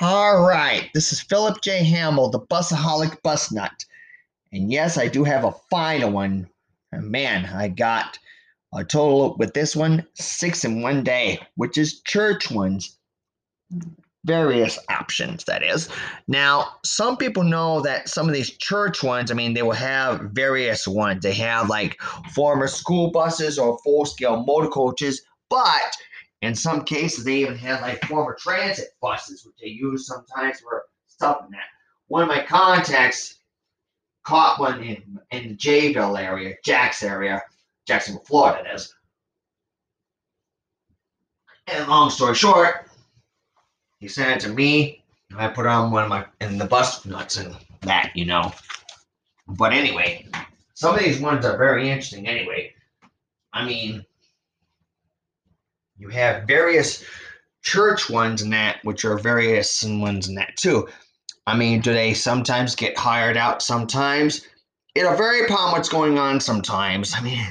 All right, this is Philip J. Hamill, the Busaholic Bus Nut. And yes, I do have a final one. And man, I got a total with this one six in one day, which is church ones. Various options, that is. Now, some people know that some of these church ones, I mean, they will have various ones. They have like former school buses or full scale motor coaches, but in some cases, they even have like former transit buses, which they use sometimes for stuff in that. One of my contacts caught one in, in the Jayville area, Jax area, Jacksonville, Florida, it is. And long story short, he sent it to me. And I put on one of my in the bus nuts and that, you know. But anyway, some of these ones are very interesting. Anyway, I mean, you have various church ones in that, which are various ones in that too. I mean, do they sometimes get hired out? Sometimes it'll vary upon what's going on. Sometimes, I mean,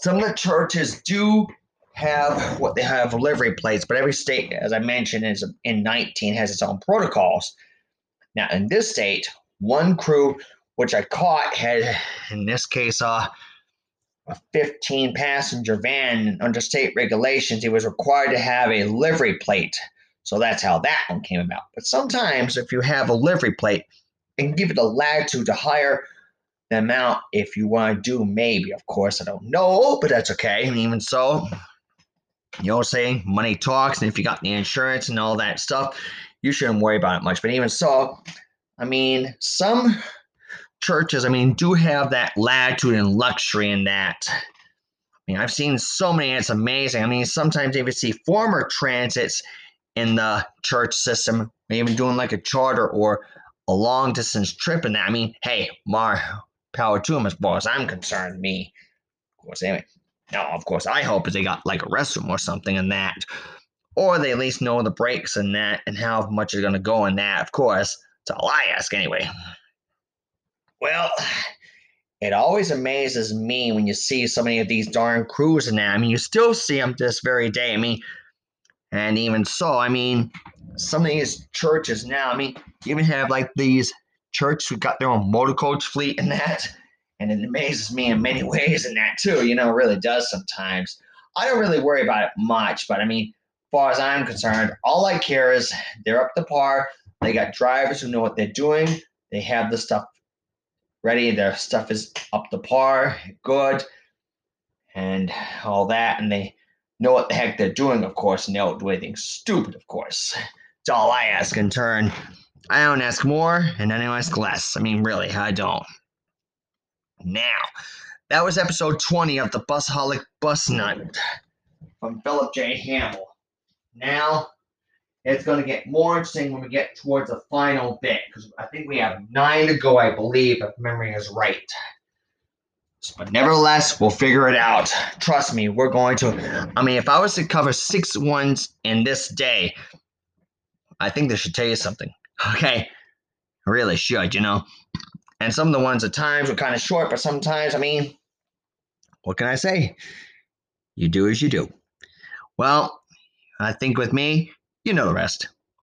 some of the churches do have what they have livery plates, but every state, as I mentioned, is in 19 has its own protocols. Now, in this state, one crew, which I caught, had in this case, uh, a 15 passenger van under state regulations, he was required to have a livery plate. So that's how that one came about. But sometimes, if you have a livery plate, and give it a latitude to hire the amount if you want to do maybe. Of course, I don't know, but that's okay. And even so, you know what I'm saying? Money talks, and if you got the insurance and all that stuff, you shouldn't worry about it much. But even so, I mean, some churches, I mean, do have that latitude and luxury in that. I mean, I've seen so many, it's amazing. I mean, sometimes even see former transits in the church system, even doing like a charter or a long distance trip and that. I mean, hey, more power to them as far as I'm concerned, me. Of course, anyway. Now, of course, I hope is they got like a restroom or something in that. Or they at least know the breaks and that and how much is going to go in that, of course. That's all I ask anyway. Well, it always amazes me when you see so many of these darn crews and that. I mean, you still see them this very day. I mean, and even so, I mean, some of these churches now, I mean, you even have like these churches who got their own motor coach fleet and that. And it amazes me in many ways in that too, you know, it really does sometimes. I don't really worry about it much, but I mean, as far as I'm concerned, all I care is they're up to par. They got drivers who know what they're doing. They have the stuff ready. Their stuff is up to par, good, and all that. And they know what the heck they're doing, of course, and they don't do anything stupid, of course. It's all I ask in turn. I don't ask more, and I ask less. I mean, really, I don't. Now, that was episode 20 of the Busaholic Bus Nut from Philip J. Hamill. Now, it's going to get more interesting when we get towards the final bit, because I think we have nine to go, I believe, if memory is right. But nevertheless, we'll figure it out. Trust me, we're going to. I mean, if I was to cover six ones in this day, I think this should tell you something. Okay? I really should, you know? And some of the ones at times were kind of short, but sometimes, I mean, what can I say? You do as you do. Well, I think with me, you know the rest.